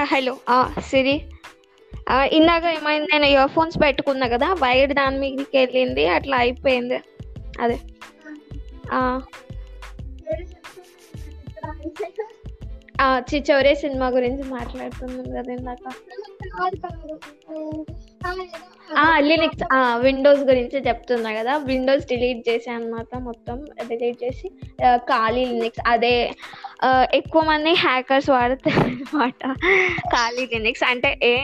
Ah, hello Siri ah, ah, ఇందాక ఏమైంది? నేను ఇయర్ ఫోన్స్ పెట్టుకున్నా కదా వైర్ దాని మీదకి వెళ్ళింది అట్లా అయిపోయింది. అదే. చిచౌరే సినిమా గురించి మాట్లాడుతున్నాం కదా ఇందాక. లినిక్స్ ఆ విండోస్ గురించి చెప్తున్నా కదా. విండోస్ డిలీట్ చేసా అనమాట మొత్తం డిలీట్ చేసి ఖాళీ లినిక్స్ అదే ఎక్కువ మంది హ్యాకర్స్ వాడతారు అనమాట ఖాళీ లినిక్స్ అంటే ఏ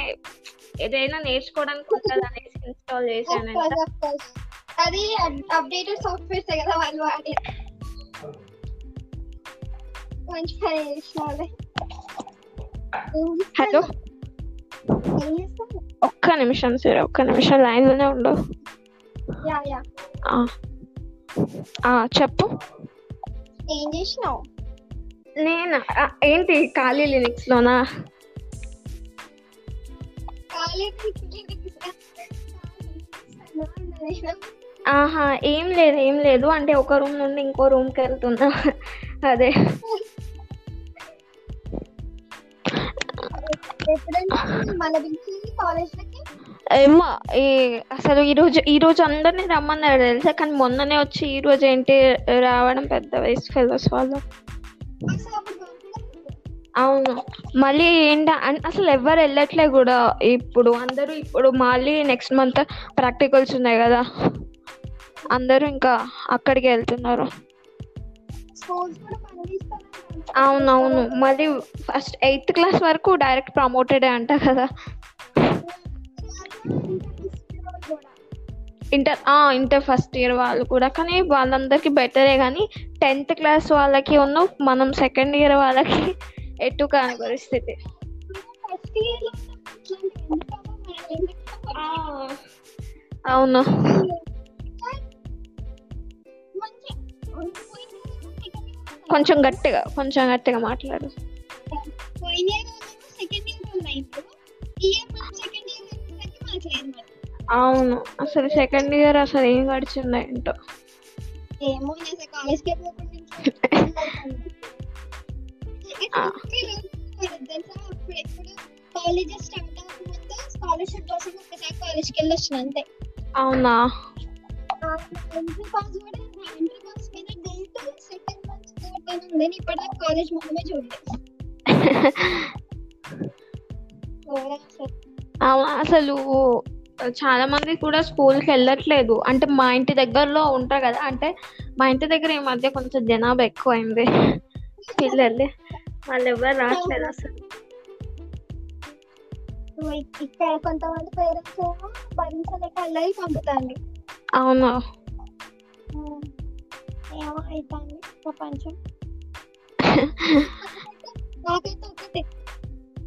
ఏదైనా నేర్చుకోవడానికి ఉంటుంది అనేసి ఇన్స్టాల్ చేశానంట అది అప్డేటెడ్ సాఫ్ట్వేర్స్ కదా వాళ్ళు వాడే. మంచి పని చేసినావులే హలో? ఒక్క నిమిషం సరే ఒక్క నిమిషం లైన్లోనే ఉండు. చెప్పు. ఏం చేసినావు? నేను? ఏంటి ఖాళీ లినిక్స్. లోనా ఆహా ఏం లేదు ఏం లేదు. అంటే ఒక రూమ్ నుండి ఇంకో రూమ్కి వెళ్తున్నా. అదే. ఏమో ఈ అసలు ఈ రోజు ఈ రోజు అందరినీ రమ్మన్నారు తెలుసా? కానీ మొన్ననే వచ్చి ఈ రోజు ఏంటి రావడం పెద్ద వేస్ట్ ఫెలోస్ వాళ్ళు. అవును. మళ్ళీ ఏంట అసలు ఎవరు వెళ్ళట్లే కూడా. ఇప్పుడు అందరూ ఇప్పుడు మళ్ళీ నెక్స్ట్ మంత్ ప్రాక్టికల్స్ ఉన్నాయి కదా. అందరూ ఇంకా అక్కడికి వెళ్తున్నారు. అవునవును. మళ్ళీ ఫస్ట్ ఎయిత్ క్లాస్ వరకు డైరెక్ట్ ప్రమోటెడ్ అంట కదా. ఇంటర్ ఆ ఇంటర్ ఫస్ట్ ఇయర్ వాళ్ళు కూడా. కానీ వాళ్ళందరికీ బెటరే కానీ టెన్త్ క్లాస్ వాళ్ళకి ఉన్న మనం సెకండ్ ఇయర్ వాళ్ళకి ఎటు కాని పరిస్థితి. అవును. కొంచెం గట్టిగా కొంచెం గట్టిగా మాట్లాడు. పోయిన సెకండ్ సెకండ్ అవును అసలు సెకండ్ ఇయర్ అసలు ఏం గడిచిందో ఏంటో. ఏమో స్టార్ట్ అవ్వకముందు స్కాలర్షిప్ కోసం ఒకసారి కాలేజ్కి వెళ్ళి వచ్చిన అంతే. అవునా? పాస్ కూడా పాస్ మీద నేను ఇప్పటిదాకా కాలేజ్ మొహమే చూడలేదు అసలు. చాలా మంది కూడా స్కూల్కి వెళ్ళట్లేదు. అంటే మా ఇంటి దగ్గరలో ఉంటారు కదా అంటే మా ఇంటి దగ్గర ఈ మధ్య కొంచెం జనాభా ఎక్కువైంది. పిల్లలు వాళ్ళు ఎవరు రావట్లేదు అసలు. ఇక్- ఇక్కడ కొంతమంది పేరెంట్స్ ఏమో భరించలేక అల్లరి పంపుతాండి అవును. ఏమో ప్రపంచం నాకైతే ఒకటే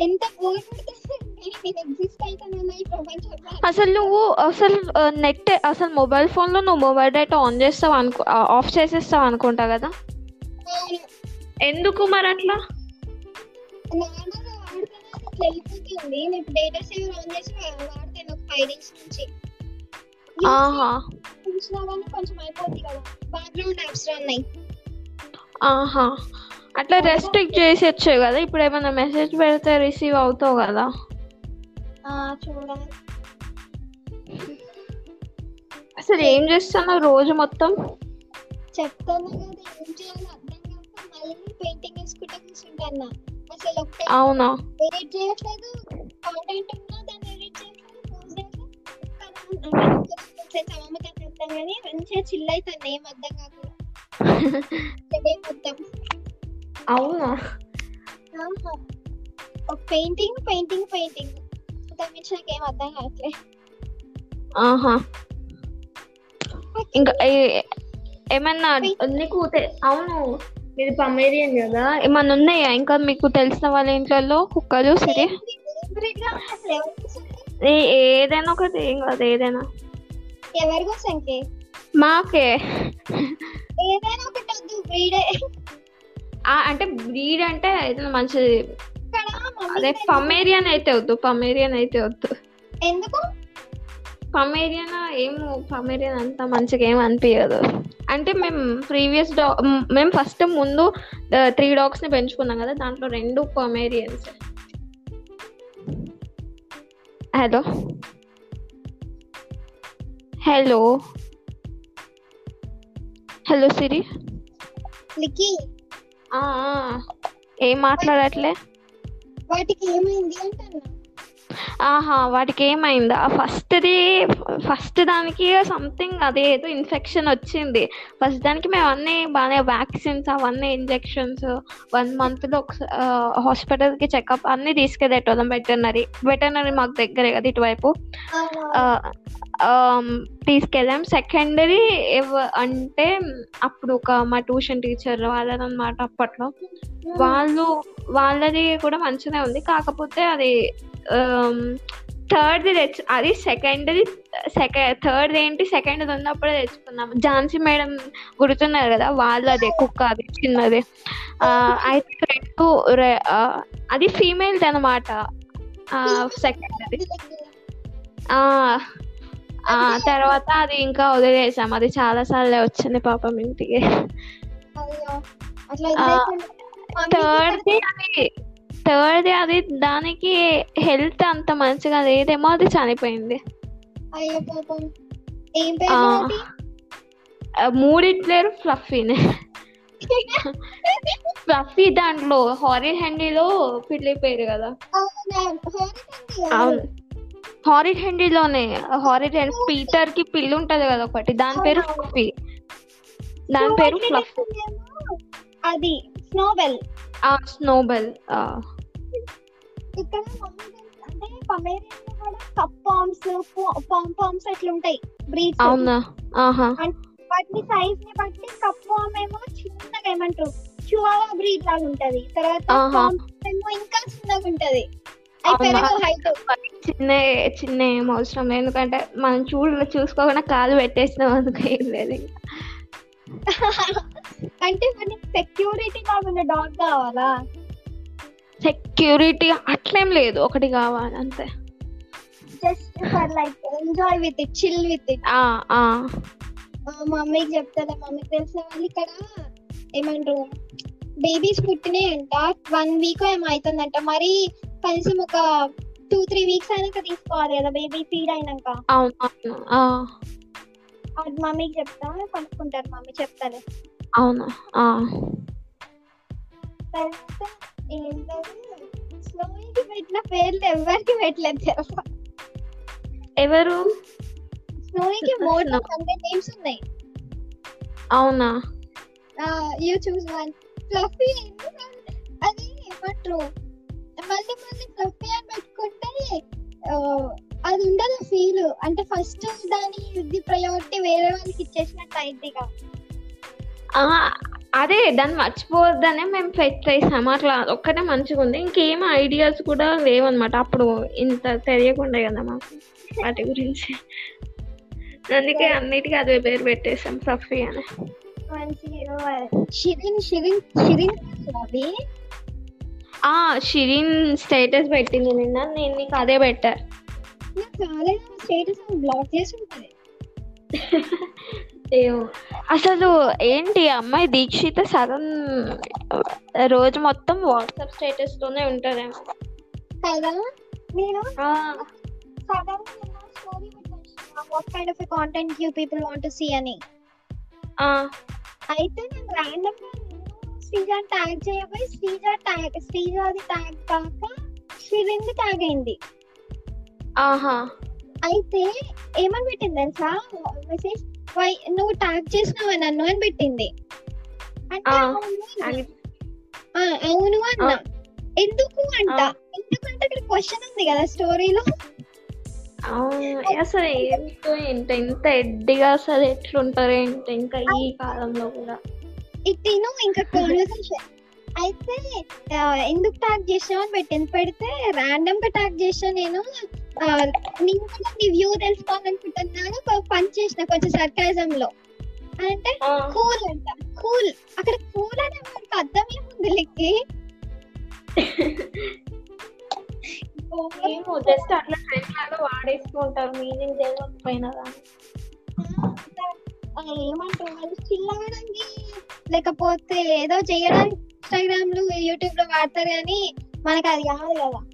ఎంత బోర్ కొడుతుంది నేను ఎగ్జిస్ట్ అవుతానన్న ఈ ప్రపంచంలో అసలు నువ్వు అసలు నెట్ అసలు మొబైల్ ఫోన్లో నువ్వు మొబైల్ డేటా ఆన్ చేస్తావు అనుకో ఆఫ్ చేసేస్తావు అనుకుంటా కదా. ఎందుకు మరి అట్లా? వెళ్ళిపోతుంది నేను ఇప్పుడు డేటా సేవర్ ఆన్ చేసి వా- వాడతాను ఒక ఫైవ్ డేస్ నుంచి. ఆహా. చూసినా కానీ కొంచెం అయిపోద్ది కదా బ్యాక్గ్రౌండ్ యాప్స్ ఉన్నాయి ఆహా. అట్లా రెస్ట్రిక్ట్ చేసేచ్చు కదా ఇప్పుడు ఏమైనా మెసేజ్ పెడితే రిసీవ్ అవుతావు కదా. చూడాలి. అసలు ఏం చేస్తున్నావు రోజు మొత్తం? చెప్తాను కదా ఏం చేయాలో అర్థం కాక మళ్ళీ పెయింటింగ్ వేసుకుంటా కూర్చుంటాను? అసలు అవునా? చేయట్లేదు. అర్థం కానీ మంచిగా చిల్ అవుతాను ఏం అర్థం కాకుండా మొత్తం. అవునా. ఒక పెయింటింగ్ పెయింటింగ్ పెయింటింగ్. తప్పించి నాకు ఏం అర్థం కావట్లేదు ఆహా. ఇంకా ఏమన్నా నీకు అవును. ఇది పమేరియన్ కదా. ఏమన్నా ఉన్నాయా? ఇంకా మీకు తెలిసిన వాళ్ళ ఇంట్లో కుక్కలు సరే? ఏదైనా ఒకటి ఏం కాదు ఏదైనా. ఎవరి కోసంకి? మాకే. ఏదైనా ఒకటి వద్దు బ్రీడే అంటే బ్రీడ్ అంటే ఏదైనా మంచిది. అదే పమేరియన్ అయితే వద్దు పమేరియన్ అయితే వద్దు. ఎందుకు? పమేరియన్ ఏమో పమేరియన్ అంత మంచిగా ఏం అనిపించదు అంటే మేము ప్రీవియస్ డా మేము ఫస్ట్ ముందు త్రీ డాగ్స్ని పెంచుకున్నాం కదా దాంట్లో రెండు Pomeranians. Hello? Hello hello Siri లికి. ఏం మాట్లాడట్లే? వాటికి ఏమైంది అంటున్నా? ఆహా వాటికి ఏమైందా ఫస్ట్ది ఫస్ట్ దానికి సంథింగ్ అదేదో ఇన్ఫెక్షన్ వచ్చింది. ఫస్ట్ దానికి మేము అన్నీ బాగానే వ్యాక్సిన్స్ అవన్నీ ఇంజెక్షన్స్ వన్ మంత్లో ఒక హాస్పిటల్కి చెకప్ అన్నీ తీసుకెళ్ళేటోళ్ళం. వెటర్నరీ వెటర్నరీ మాకు దగ్గరే కదా ఇటువైపు. తీసుకెళ్ళాం. సెకండరీ అంటే అప్పుడు ఒక మా ట్యూషన్ టీచర్ వాళ్ళదన్నమాట అప్పట్లో. వాళ్ళు వాళ్ళది కూడా మంచిగా ఉంది. కాకపోతే అది థర్డ్ తెచ్చు అది సెకండరీ సెకండ్ థర్డ్ ఏంటి సెకండ్ ఉన్నప్పుడే తెచ్చుకున్నాం ఝాన్సీ మేడం గుర్తున్నారు కదా వాళ్ళది కుక్క అది చిన్నది అయితే రెండు అది ఫీమేల్ అనమాట సెకండరీ ఆ ఆ తర్వాత అది ఇంకా వదిలేసాం అది చాలా సార్లే వచ్చింది పాపం ఇంటికి. వదిలేయకుండా థర్డ్ది అది దానికి హెల్త్ అంత మంచిగా లేదేమో అది చనిపోయింది. మూడిట్లేరు ఫ్లఫీనే ఫ్లఫీ దాంట్లో హారిడ్ హ్యాండీలో పిల్లి పేరు కదా. అవునా? అవును. హారిడ్ హ్యాండీలోనే హారిడ్ హ్యాండ్ పీటర్కి పిల్లి ఉంటది కదా ఒకటి దాని పేరు ఫ్లఫీ దాని పేరు ఫ్లఫ్ అది స్నోబెల్ ఆ స్నోబెల్ ఇక్కడ అంటే పమేరియన్ కూడా కప్ పామ్స్ పామ్ పామ్స్ అట్లా ఉంటాయి. బ్రీడ్స్ అవునా? ఆహా. వాటిని సైజ్ని బట్టి కప్ పామ్ ఏమో చిన్నగా ఏమంటారు? చివావా బ్రీడ్ లాగా ఉంటది. తర్వాత ఏమో ఇంకా చిన్నగా ఉంటది. చిన్న చిన్న ఏం అవసరం. ఎందుకంటే మనం చూడ చూసుకోకుండా కాలు పెట్టేసినాం అందుకు ఏం లేదు ఇంకా. అంటే మనకి సెక్యూరిటీ ఉన్న డాగ్ కావాలా? సెక్యూరిటీ అట్లేం లేదు. ఒకటి కావాలి అంతే. Just for like enjoy with it chill with it ఆ ఆ. మమ్మీకి చెప్తారా మమ్మీకి తెలిసిన వాళ్ళు ఇక్కడ ఏమంటారు బేబీస్ పుట్టినాయి అంట వన్ వీక్ ఏమో అవుతుందంట మరి కనీసం ఒక టూ త్రీ వీక్స్ అయినాక తీసుకోవాలి కదా బేబీ ఫీడ్ అయినాక. అది మమ్మీకి చెప్తా కనుక్కుంటారు మమ్మీ చెప్తాను. అవును. తర్వాత స్నోయికి పెట్టిన పేర్లు ఎవరికి పెట్టలేదు తెలుసా? ఎవరు? స్నోయికి మోర్ దెన్ హండ్రెడ్ నేమ్స్ ఉన్నాయి. అవునా? You choose one. ఫ్లఫీ అది ఏమంటారు? మళ్ళీ మళ్ళీ ఫ్లఫీ అని పెట్టుకుంటే అది ఉండదు ఫీల్ అంటే ఫస్ట్ దాని ఇది ప్రయారిటీ వేరే వాళ్ళకి ఇచ్చేసినట్టు అయింది అదే దాన్ని మర్చిపోవద్దనే మేము పెట్టేసాం అట్లా ఒక్కటే మంచిగా ఉంది ఇంకేం ఐడియాస్ కూడా లేవన్నమాట. అప్పుడు ఇంత తెలియకుండా కదా మాకు వాటి గురించి. అందుకే అన్నిటికీ అదే పేరు పెట్టేసాం ఫ్లఫీ అని. షిరిన్ షిరిన్ షిరిన్ అవి? షిరిన్ స్టేటస్ పెట్టింది నిన్న. నేను నీకు అదే పెట్టా. స్టేటస్ బ్లాక్ చేసి ఉంటుంది. అసలు ఏంటి అమ్మాయి దీక్షిత సగం రోజు మొత్తం వాట్సాప్ స్టేటస్ తోనే ఉంటారేమో కదా? నేను story what kind of content you people want to see అని. అయితే నేను ర్యాండమ్గా శ్రీజ ట్యాగ్ చేయబోయి శ్రీజ ట్యాగ్ శ్రీజాది ట్యాగ్ కాక శ్రీరింది ట్యాగ్ అయింది. ఆహా. అయితే ఏమని పెట్టింది తెలుసా? మెసేజ్ వై నువ్వు ట్యాగ్ చేసినావా నన్ను? అని పెట్టింది. అంటే అవును అన్నా. ఎందుకు అంట. ఎందుకంటే ఇక్కడ క్వశ్చన్ ఉంది కదా స్టోరీలో అసలు ఏంటో ఏంటో ఇంత ఎడ్డిగా అసలు ఎట్లుంటారు ఏంటో ఇంకా ఈ కాలంలో కూడా. ఇట్టిను ఇంకా కాన్వర్సేషన్ అయితే ఎందుకు ట్యాగ్ చేసావు అని పెట్టింది? పెడితే ర్యాండమ్గా ట్యాగ్ చేసా నేను. నీ వ్యూ తెలుసుకోవాలనుకుంటున్నాను పని చేసిన కొంచెం సర్కాజం లో అంటే కూల్ అంట. కూల్. అక్కడ కూల్ అనే మనకి అర్థం ఏముంది లెక్కి? ఏమో జస్ట్ అట్లా ట్రెండ్ లాగా వాడేసుకుంటారు. మీనింగ్ తెలియకపోయినా ఏమంటారు వాళ్ళు చిల్ అవ్వడానికి లేకపోతే ఏదో చేయడానికి ఇన్స్టాగ్రామ్లో యూట్యూబ్లో వాడతారు కానీ మనకు అది కాదు కదా.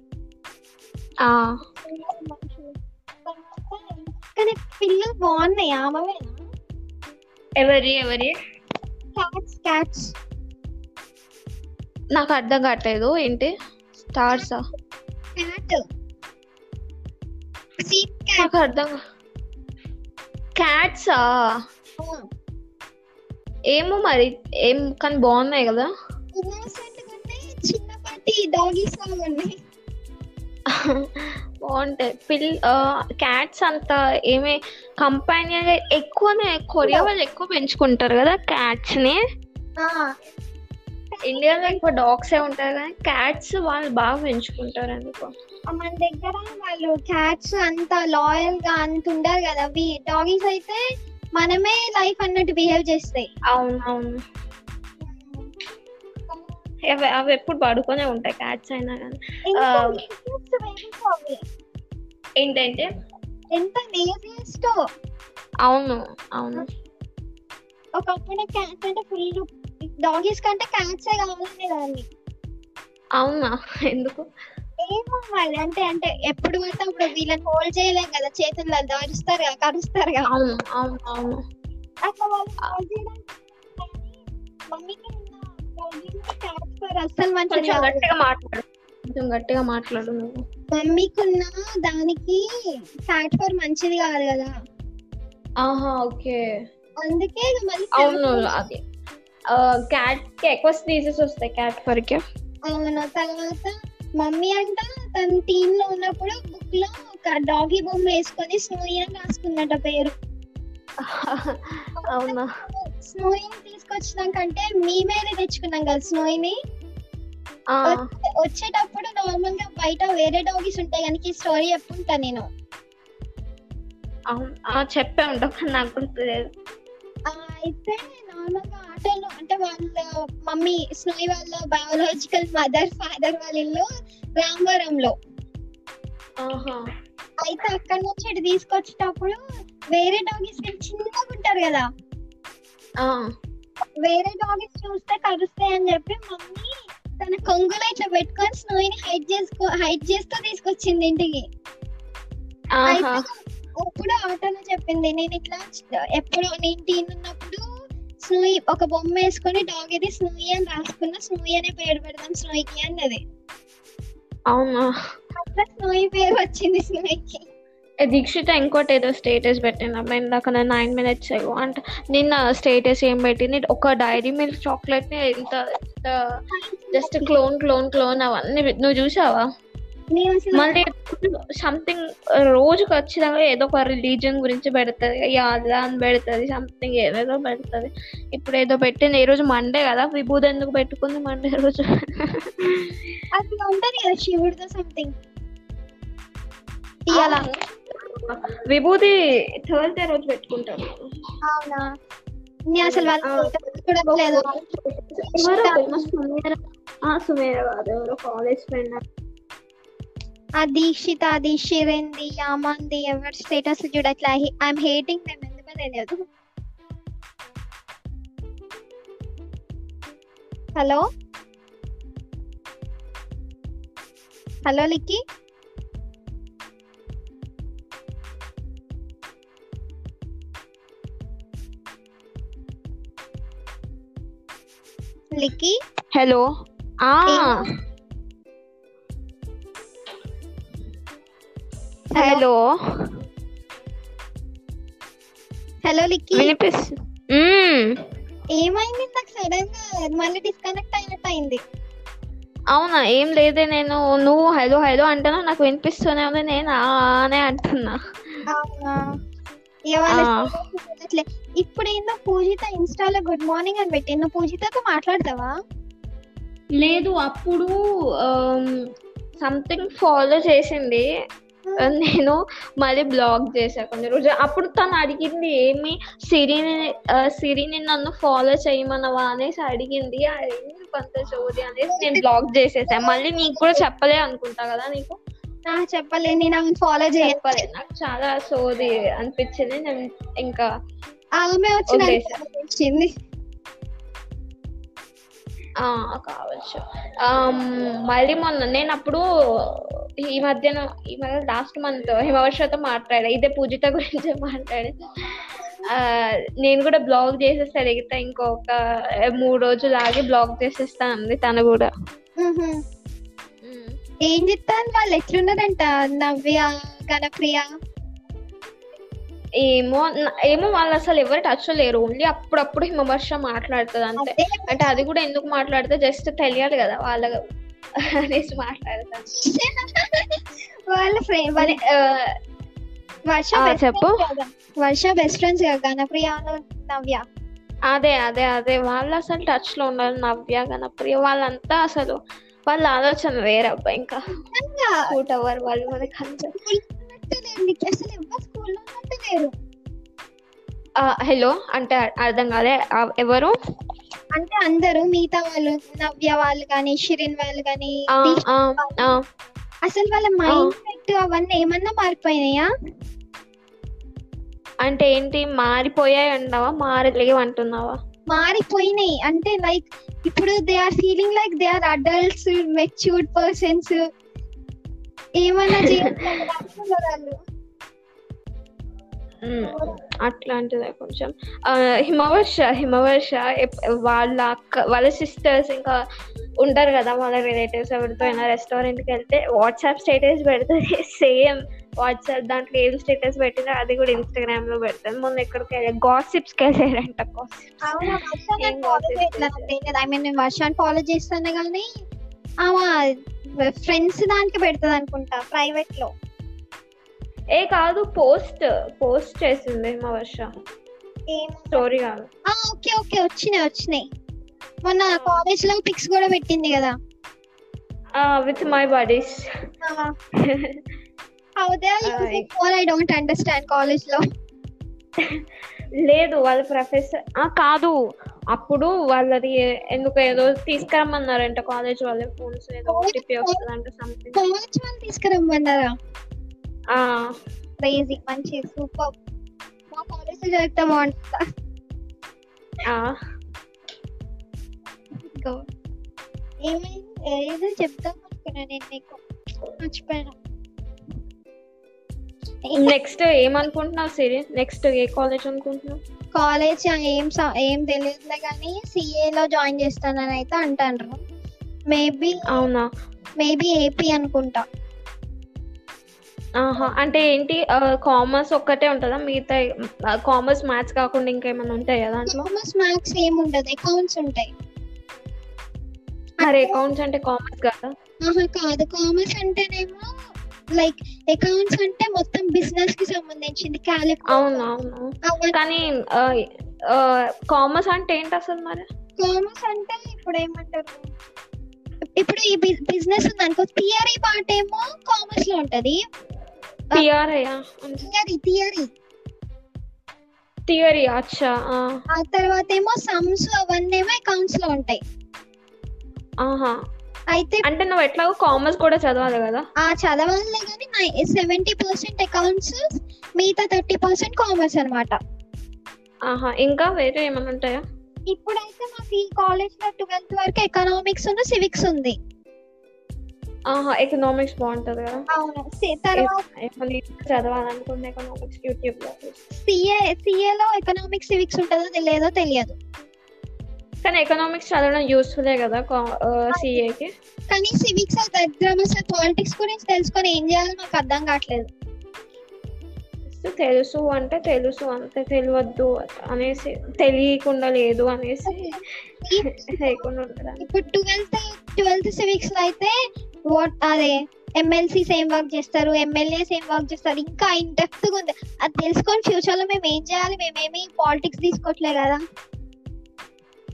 కానీ పిల్లలు బాగున్నాయి? ఆమెవేనా ఎవరి ఎవరి? క్యాట్స్ క్యాట్స్ నాకు అర్థం కావట్లేదు. ఏంటి? స్టార్సా క్యాట్ సీట్ క్యాట్ నాకు అర్థం క్యాట్సా ఏమో మరి. ఏం కానీ బాగున్నాయి కదా. చిన్నపాటి డాగీస్ ఉన్నాయి బాగుంటాయి. పిల్ క్యాట్స్ అంత ఏమి కంపానియన్ ఎక్కువనే కొరియా వాళ్ళు ఎక్కువ పెంచుకుంటారు కదా క్యాట్స్ని ఇండియాలో ఎక్కువ డాగ్స్ ఏ ఉంటాయి కానీ క్యాట్స్ వాళ్ళు బాగా పెంచుకుంటారు ఎందుకో. మన దగ్గర వాళ్ళు క్యాట్స్ అంత లాయల్గా అంత ఉండరు కదా. డాగీస్ అయితే మనమే లైఫ్ అన్నట్టు బిహేవ్ చేస్తాయి. అవును అవును. అవి ఎప్పుడు పడుకొనే ఉంటాయి క్యాట్స్ అయినా కానీ. ఏంటంటే? ఎంత లేజియెస్ట్ అవును అవును. ఒకప్పుడు క్యాట్స్ అంటే ఫుల్ డాగీస్ కంటే క్యాట్సే కావాలనే దాన్ని అవునా? ఎందుకు? ఏమో మరి అంటే అంటే ఎప్పుడు పడితే అప్పుడు వీళ్ళని హోల్డ్ చేయలేం కదా చేతుల్లో దారుస్తారు కదా కరుస్తారు కదా. అవును అవును అవును. అట్లా వాళ్ళు మమ్మీకి అస్సలు మంచిగా. గట్టిగా మాట్లాడు. కొంచెం గట్టిగా మాట్లాడు నువ్వు. మమ్మీకున్న దానికి ఫ్యాట్ ఫర్ మంచిది కాదు కదా. ఆహా ఓకే. అందుకే అవును అది. క్యాట్కి ఎక్కువ స్పీసెస్ వస్తాయి క్యాట్ ఫర్కి. అవును తర్వాత మమ్మీ అంట తన టీమ్లో ఉన్నప్పుడు బుక్లో ఒక డాగీ బొమ్మ వేసుకొని స్నోయి అని రాసుకుందట పేరు. అవునా? స్నోయిని తీసుకొచ్చినాకంటే మేమేనే తెచ్చుకున్నాం కదా స్నోయిని వచ్చేటప్పుడు నార్మల్గా బయట వేరే డాగీస్ ఉంటాయి కనుక ఈ స్టోరీ చెప్పుంటా నేను. అవును. చెప్పే కానీ నాకు గుర్తులేదు అయితే నార్మల్గా ఆటోలో అంటే వాళ్ళ మమ్మీ స్నోయి వాళ్ళ బయోలాజికల్ మదర్ ఫాదర్ వాళ్ళ ఇల్లు రామవరంలో. అయితే అక్కడ నుంచి ఇటు తీసుకొచ్చేటప్పుడు వేరే డాగీస్ చిన్నగా ఉంటారు కదా. వేరే డాగీస్ చూస్తే కరుస్తాయి అని చెప్పి మమ్మీ తన కొంగులో ఇట్లా పెట్టుకొని స్నోయిని హైట్ చేసుకో హైట్ చేస్తూ తీసుకొచ్చింది ఇంటికి. ఆహా. అప్పుడు ఆటోలో చెప్పింది నేను ఇట్లా ఎప్పుడు నేను టీన్ ఉన్నప్పుడు స్నోయి ఒక బొమ్మ వేసుకొని డాగ్ ఇది స్నోయి అని రాసుకున్న స్నోయి అనే పేరు పెడదాం స్నోయికి అన్నది. అవునా? అట్లా స్నోయి పేరు వచ్చింది స్నోయికి దీక్షిత ఇంకోటి ఏదో స్టేటస్ పెట్టిన ఇందాక నేను నైన్ మినిట్స్ అయ్యో అంటే నిన్న స్టేటస్ ఏం పెట్టింది? ఒక డైరీ మిల్క్ చాక్లెట్ని ఎంత జస్ట్ క్లోన్ క్లోన్ క్లోన్ అవన్నీ నువ్వు చూసావా? మళ్ళీ సంథింగ్ రోజుకి ఖచ్చితంగా ఏదో ఒక రిలీజియన్ గురించి పెడుతుంది యాదా అని పెడుతుంది సంథింగ్ ఏదేదో పెడుతుంది. ఇప్పుడు ఏదో పెట్టింది. ఈ రోజు మండే కదా? విభూది ఎందుకు పెట్టుకుంది మండే రోజు? అది ఉంటది కదా శివుడితో సంథింగ్ ఇవాళ విభూది థర్స్డే రోజు పెట్టుకుంటాను అవునా? నేను అసలు చూడట్లేదు. సుమేర కాదు ఎవరో కాలేజ్ ఫ్రెండ్ ఆ దీక్షిత యామంది ఎవరి స్టేటస్ చూడట్లే. ఐఎమ్ హేటింగ్ దెమ్ ఎందుకో తెలియదు. Hello? Hello Likki? Likki hello. ఆ. హలో. హలో. లిక్కి వినిపిస్తుంది ఏమైంది? నాకు సడన్గా మళ్ళీ డిస్కనెక్ట్ అయినట్టు అయింది అవునా ఏం లేదే నేను నువ్వు హలో హలో అంటున్నా నాకు వినిపిస్తూనే ఉంది నేను అనే అంటున్నా. అవునా? ఇప్పుడు ఏందో పూజిత ఇన్స్టాలో గుడ్ మార్నింగ్ అని పెట్టి నువ్వు పూజితతో మాట్లాడతావా? లేదు అప్పుడు సంథింగ్ ఫాలో చేసింది. నేను మళ్ళీ బ్లాక్ చేసా కొన్ని రోజులు. అప్పుడు తను అడిగింది ఏమి సిరిని సిరిని నన్ను ఫాలో చేయమనవా? అనేసి అడిగింది. అది కొంత చోది అనేసి నేను బ్లాక్ చేసేసా. మళ్ళీ నీకు కూడా చెప్పలే అనుకుంటా కదా నీకు? ఆ, చెప్పలే నేను ఆమె ఫాలో చేయాలి నాకు చాలా సోది అనిపించింది. నేను ఇంకా ఆమె వచ్చి నాకు వదిలేసా. follow చేసింది. ఆ, కావచ్చు. మళ్ళీ మొన్న నేను అప్పుడు ఈ మధ్యన ఈ మధ్య లాస్ట్ మంత్ హిమవర్షతో మాట్లాడా. ఇదే పూజిత గురించి మాట్లాడి. నేను కూడా బ్లాగ్ చేసేస్తా దిగుతా ఇంకొక మూడు రోజులు ఆగి బ్లాగ్ చేసేస్తా అంది తను కూడా. ఏం చెప్తాను వాళ్ళు ఎట్లున్నారంట? నవ్య గణప్రియ ఏమో ఏమో వాళ్ళు అసలు ఎవరు టచ్ లేరు. ఓన్లీ అప్పుడప్పుడు హిమవర్ష మాట్లాడుతుంది అంతే. అంటే అది కూడా ఎందుకు మాట్లాడితే జస్ట్ తెలియాలి కదా వాళ్ళ అనేసి మాట్లాడతాను వాళ్ళ ఫ్రెండ్ వర్ష చెప్పు. Varsha best friends Ganapriya Navya? అదే అదే అదే. వాళ్ళు అసలు టచ్లో ఉన్నారు. నవ్య గణప్రియ వాళ్ళంతా అసలు వాళ్ళ ఆలోచన వేరే అబ్బా ఇంకా. అవ్వరు వాళ్ళు మనకి అసలు ఎవరు స్కూల్లో లేరు హలో అంటే అర్థం కాలే. ఎవరు? అంటే అందరూ మిగతా వాళ్ళు నవ్య వాళ్ళు కానీ షిరిన్ వాళ్ళు కానీ. అసలు వాళ్ళ మైండ్ సెట్ అవన్నీ ఏమన్నా మారిపోయినాయా? అంటే ఏంటి మారిపోయాయి అంటావా మారలేవు అంటున్నావా మారిపోయినాయి. అంటే లైక్ ఇప్పుడు they are feeling like they are adults matured persons ఏమైనా చేయాలి వాళ్ళు? అట్లాంటిదే కొంచెం. హిమవర్ష హిమవర్ష వాళ్ళ అక్క వాళ్ళ సిస్టర్స్ ఇంకా ఉంటారు కదా వాళ్ళ రిలేటివ్స్ ఎవరితో అయినా రెస్టారెంట్కి కి వెళ్తే వాట్సాప్ స్టేటస్ పెడుతుంది. సేమ్ వాట్సాప్ దాంట్లో ఏం స్టేటస్ పెట్టినా అది కూడా ఇన్స్టాగ్రామ్లో పెడుతుంది మొన్న ఎక్కడికి వెళ్ళి గాసిప్స్కి వెళ్ళారంట ఐ మీన్ నేను వర్షాన్ని ఫాలో చేస్తాను కానీ ఆమె ఫ్రెండ్స్ దానికి పెడుతుంది అనుకుంటా ప్రైవేట్లో. ఏ కాదు పోస్ట్ పోస్ట్ చేసింది హిమవర్ష ఏం స్టోరీ కాదు. ఓకే ఓకే వచ్చినాయి వచ్చినాయి. మొన్న కాలేజ్లో పిక్స్ కూడా పెట్టింది కదా. విత్ మై బడీస్ అవుదే ఐ డోంట్ అండర్స్టాండ్ కాలేజ్లో. లేదు వాళ్ళ ప్రొఫెసర్ ఆ కాదు. అప్పుడు వాళ్ళది ఎందుకు ఏదో తీసుకురమ్మన్నారంట కాలేజ్ వాళ్ళ ఫోన్స్ ఏదో ఓటీపీ వస్తుందంట సంథింగ్ కాలేజ్ వాళ్ళు తీసుకురమ్మన్నారా? ఆ. క్రేజీ మంచి సూపర్ మా కాలేజ్లో జరిగితే బాగుంటుందా? ఆ. ఏమైంది ఏదో చెప్తాం అనుకున్నా నేను నీకు. మర్చిపోయాను. నెక్స్ట్ ఏమనుకుంటున్నావు సిరి నెక్స్ట్ ఏ కాలేజ్ అనుకుంటున్నావు? కాలేజ్ ఏం ఏం తెలియదులే కానీ సిఏ లో జాయిన్ చేస్తానని అయితే అంటారు మేబీ అవునా? మేబీ ఏపీ అనుకుంటా. ఆహా అంటే ఏంటి కామర్స్ ఒక్కటే ఉంటుందా? మిగతా కామర్స్ మ్యాథ్స్ కాకుండా ఇంకేమైనా ఉంటాయా దాంట్లో? కామర్స్ మ్యాథ్స్ ఏం ఉండదు అకౌంట్స్ ఉంటాయి. మరి అకౌంట్స్ అంటే కామర్స్ కదా? కాదు. కామర్స్ అంటేనేమో లైక్ అకౌంట్స్ అంటే మొత్తం బిజినెస్కి సంబంధించింది అవును అవును. కానీ కామర్స్ అంటే ఏంటి అసలు మరి? కామర్స్ అంటే ఇప్పుడు ఏమంటారు? ఇప్పుడు ఈ బిజినెస్ ఉంది అనుకో థియరీ పార్ట్ ఏమో కామర్స్లో ఉంటది. థియరీ థియరీ థియరీ అచ్చా ఆ, ఆ తర్వాత ఏమో సమ్స్ అవన్నీ ఏమో అకౌంట్స్లో ఉంటాయి. ఆహా. అయితే అంటే నువ్వు ఎట్లాగో కామర్స్ కూడా చదవాలి కదా. ఆ చదవాలే కానీ సెవెంటీ పర్సెంట్ అకౌంట్స్ మిగతా థర్టీ పర్సెంట్ కామర్స్ అనమాట ఆహా ఇంకా వేరే ఏమైనా ఉంటాయా? ఇప్పుడైతే మాకు ఈ కాలేజ్లో ట్వెల్త్ వరకు ఎకనామిక్స్ ఉన్న సివిక్స్ ఉంది. ఆహా ఎకనామిక్స్ బాగుంటది కదా. అవును. తర్వాత ఏమైనా చదవాలనుకుంటే ఎకనామిక్స్ యూట్యూబ్లో సిఏ సిఏ లో ఎకనామిక్స్ సివిక్స్ ఉంటుందో తెలియదో తెలియదు. కానీ ఎకనామిక్స్ చదవడం యూస్ఫుల్లే కదా సిఏకి కానీ సివిక్స్ అసలు పాలిటిక్స్ గురించి తెలుసుకొని ఏం చేయాలో నాకు అర్థం కావట్లేదు. తెలుసు అంటే తెలుసు అంతే తెలియద్దు అనేసి తెలియకుండా లేదు అనేసి లేకుండా ఇప్పుడు ట్వెల్త్ ట్వెల్త్ సివిక్స్లో అయితే వాట్ అదే ఎమ్మెల్సీస్ ఏం వర్క్ చేస్తారు ఎమ్మెల్యేస్ ఏం వర్క్ చేస్తారు ఇంకా ఇన్ డెప్త్ ఉంది. అది తెలుసుకొని ఫ్యూచర్లో మేము ఏం చేయాలి మేమేమి పాలిటిక్స్ తీసుకోవట్లే కదా.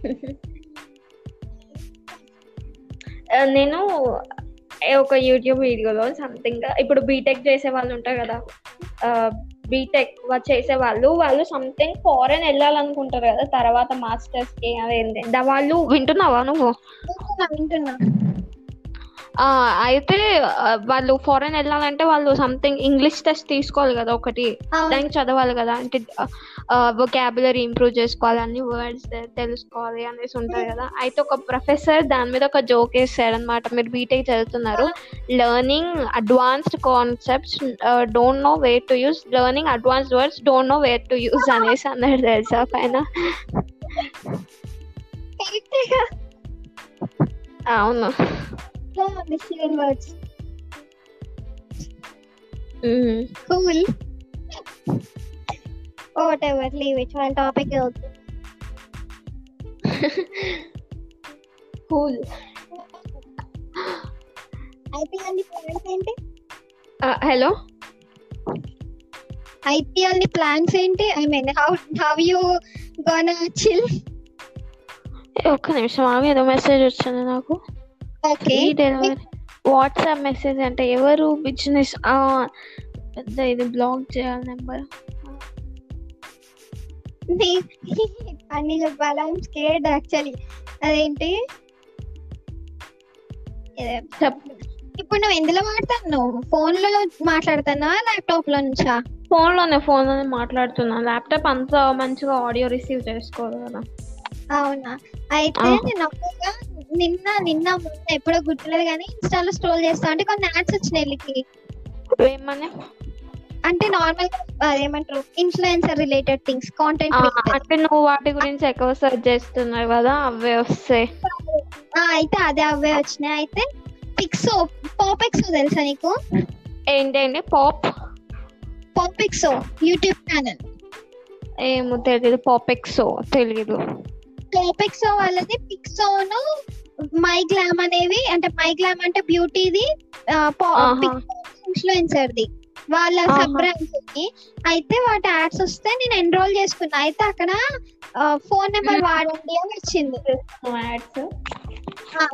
Uh, నేను ఒక యూట్యూబ్ వీడియోలో సంథింగ్ ఇప్పుడు బీటెక్ చేసే వాళ్ళు ఉంటారు కదా uh, బీటెక్ చేసే వాళ్ళు వాళ్ళు సంథింగ్ ఫారెన్ వెళ్ళాలనుకుంటారు కదా తర్వాత మాస్టర్స్కి అదేంటి వాళ్ళు వింటున్నావా నువ్వు? వింటున్నా, అయితే వాళ్ళు ఫారెన్ వెళ్ళాలంటే వాళ్ళు సంథింగ్ ఇంగ్లీష్ టెస్ట్ తీసుకోవాలి కదా ఒకటి. అవును. దానికి చదవాలి కదా. అంటే వొకాబులరీ ఇంప్రూవ్ చేసుకోవాలి అన్ని వర్డ్స్ తెలుసుకోవాలి అనేసి ఉంటుంది కదా. అయితే ఒక ప్రొఫెసర్ దాని మీద ఒక జోక్ వేసాడు అనమాట మీరు బీటెక్ చదువుతున్నారు. Learning advanced concepts don't know where to use learning advanced words don't know where to use అనేసి అన్నాడు తెలుసా పైన? కరెక్టేగా అవును missing words. Cool whatever leave it మన టాపిక్ కూల్ ఐపీఎల్ని ప్లాన్స్ ఏంటి హలో ఐపీఎల్ని ప్లాన్స్ ఏంటి I mean how how you gonna chill ఒక్క నిమిషం ఆమె ఏదో మెసేజ్ వచ్చింది నాకు. ఈ డెలివరీ వాట్సాప్ మెసేజ్ అంటే ఎవరు బిజినెస్ పెద్ద ఇది బ్లాక్ చేయాలి నెంబర్ అన్ని చెప్పాలా. స్కేర్డ్ యాక్చువల్లీ అదేంటి? ఇప్పుడు నువ్వు ఎందులో మాట్లాడుతున్నావు? ఫోన్లో మాట్లాడుతున్నా ల్యాప్టాప్లో నుంచా? ఫోన్లోనే ఫోన్లోనే మాట్లాడుతున్నా. ల్యాప్టాప్ అంత మంచిగా ఆడియో రిసీవ్ చేసుకోదు కదా. అవునా? అయితే. నేను నిన్న నిన్న మొన్న ఎప్పుడో గుర్తులేదు కానీ ఇన్స్టాలో స్క్రోల్ చేస్తా అంటే కొన్ని యాడ్స్ వచ్చినాయి వీళ్ళకి. ఏమని? అంటే నార్మల్ ఏమంటారు ఇన్ఫ్లుయెన్సర్ రిలేటెడ్ థింగ్స్ కాంటెంట్ అంటే నువ్వు వాటి గురించి ఎక్కువ సెర్చ్ చేస్తున్నావు కదా అవే వస్తాయి. అయితే అదే అవే వచ్చినాయి. అయితే పిక్సో పాపెక్సో తెలుసా నీకు? ఏంటండి పాప్ పాపెక్సో యూట్యూబ్ ఛానల్ ఏమో తెలియదు పాపెక్సో తెలియదు పాపెక్సో వాళ్ళది పిక్సోను మై గ్లామ్ అనేవి అంటే మై గ్లామ్ అంటే బ్యూటీది. ఇన్ఫ్లుయెన్సర్ది వాళ్ళ. సబ్ అయితే వాటి యాడ్స్ వస్తే నేను ఎన్రోల్ చేసుకున్నా. అయితే అక్కడ ఫోన్ నెంబర్ మ్మ్. వాడండి అని వచ్చింది.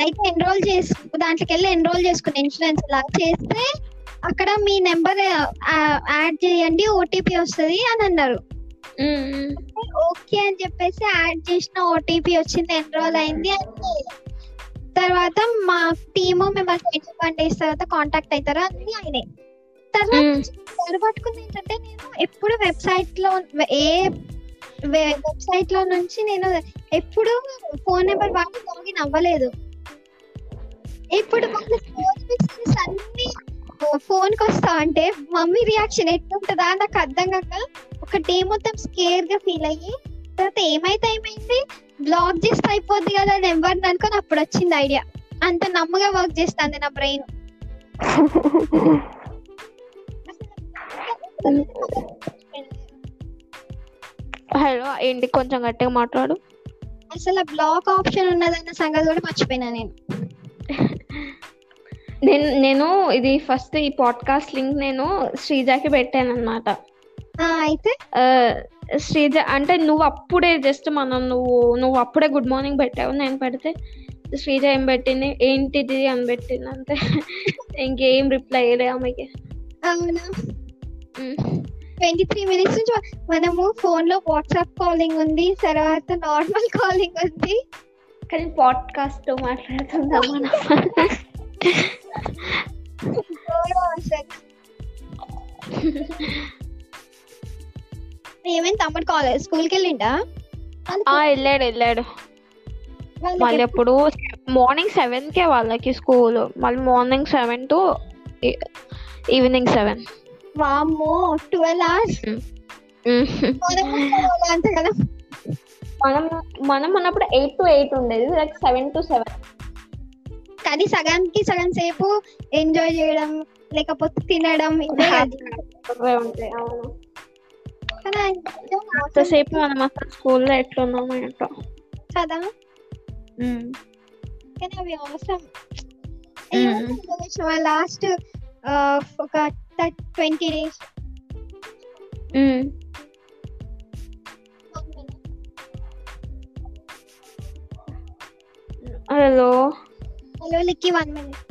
అయితే ఎన్రోల్ చేసు దాంట్లోకి వెళ్ళి ఎన్రోల్ చేసుకున్నా. ఇన్సూరెన్స్ లాగా చేస్తే అక్కడ మీ నెంబర్ యాడ్ చేయండి ఓటీపీ వస్తుంది అని అన్నారు. ఓకే అని చెప్పేసి యాడ్ చేసిన ఓటీపీ వచ్చింది ఎన్రోల్ అయింది అంటే తర్వాత మా టీము మిమ్మల్ని ట్వంటీ వన్ డేస్ తర్వాత కాంటాక్ట్ అవుతారు అన్ని అయినాయి తర్వాత ఎవరు పట్టుకుంది ఏంటంటే నేను ఎప్పుడు వెబ్సైట్లో ఏ వెబ్సైట్లో నుంచి నేను ఎప్పుడు ఫోన్ నెంబర్ వాడి లాగిన్ అవ్వలేదు. ఇప్పుడు వాళ్ళ అన్ని ఫోన్కి వస్తా అంటే మమ్మీ రియాక్షన్ ఎట్లుంటుందా? నాకు అర్థం కాక ఒక డే మొత్తం స్కేర్గా ఫీల్ అయ్యి తర్వాత ఏమైతే ఏమైంది? బ్లాక్ చేస్తే అయిపోద్ది కదా నెంబర్ అనుకొని అప్పుడు వచ్చింది ఐడియా అంత నమ్మగా వర్క్ చేస్తాంది నా బ్రెయిన్ హలో ఏంటి కొంచెం గట్టిగా మాట్లాడు. అసలు బ్లాక్ ఆప్షన్ ఉన్నదన్న సంగతి కూడా మర్చిపోయినా నేను. నేను నేను ఇది ఫస్ట్ ఈ పాడ్కాస్ట్ లింక్ నేను శ్రీజాకి పెట్టాను అనమాట అయితే? శ్రీజ అంటే నువ్వు అప్పుడే జస్ట్ మనం నువ్వు నువ్వు అప్పుడే గుడ్ మార్నింగ్ పెట్టావు నేను పెడితే శ్రీజ ఏం పెట్టింది? ఏంటిది అని పెట్టింది అంతే. ఇంకేం రిప్లై అయ్యలే ఆమెకి. అవునా. ట్వంటీ త్రీ మినిట్స్ నుంచి మనము ఫోన్లో వాట్సాప్ కాలింగ్ ఉంది తర్వాత నార్మల్ కాలింగ్ ఉంది. కానీ పాడ్కాస్ట్ మాట్లాడుతుందాం మనం. ఏమైంది? తమ్ముడు కాలేజ్ స్కూల్కి వెళ్ళిండా? ఆ వెళ్ళాడు వెళ్ళాడు. మళ్ళీ ఎప్పుడు? మార్నింగ్ సెవెన్ కే వాళ్ళకి స్కూల్. మళ్ళీ morning seven to evening seven. వామ్మో ట్వెల్వ్ అవర్స్? అంతే కదా. మనం మనం ఉన్నప్పుడు ఎయిట్ టు ఎయిట్ ఉండేది. Like seven to seven. కానీ సగానికి సగం సేపు ఎంజాయ్ చేయడం లేకపోతే తినడం అది. ఉంటాయి అవును. అంతసేపు మనం అసలు స్కూల్లో ఎట్లున్నాము ఏంటో కదా కానీ అవి అవసరం మ్మ్. లాస్ట్ ఒక twenty days hello hello Likki one minute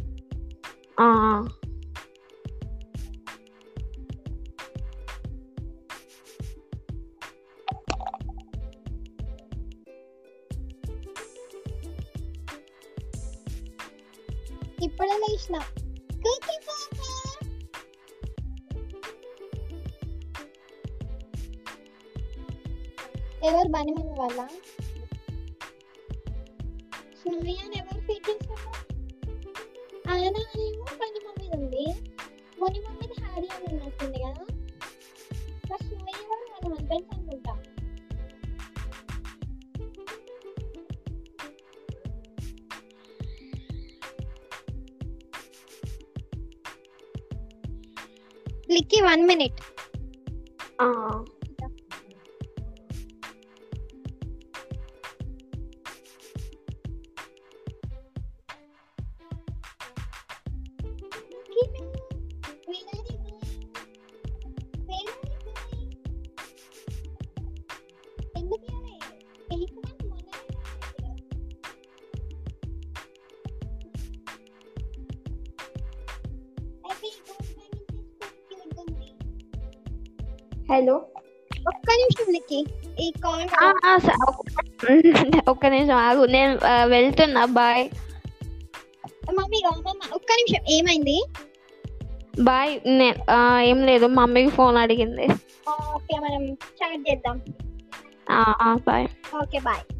ఇప్పుడే లేచిన ఎవరు బని వాళ్ళ? Likki one hello. ఒక్క నిమిషం లిక్కి. ఈ కాల్ ఒక్క- నిమిషం ఆగు. నేను వెళ్తున్నా. బాయ్. మమ్మీ ఒక్క నిమిషం. ఏమైంది? బాయ్ నేను ఏం లేదు. మమ్మీకి ఫోన్ అడిగింది. ఓకే మనం చాట్ చేద్దాం. బాయ్. Okay bye.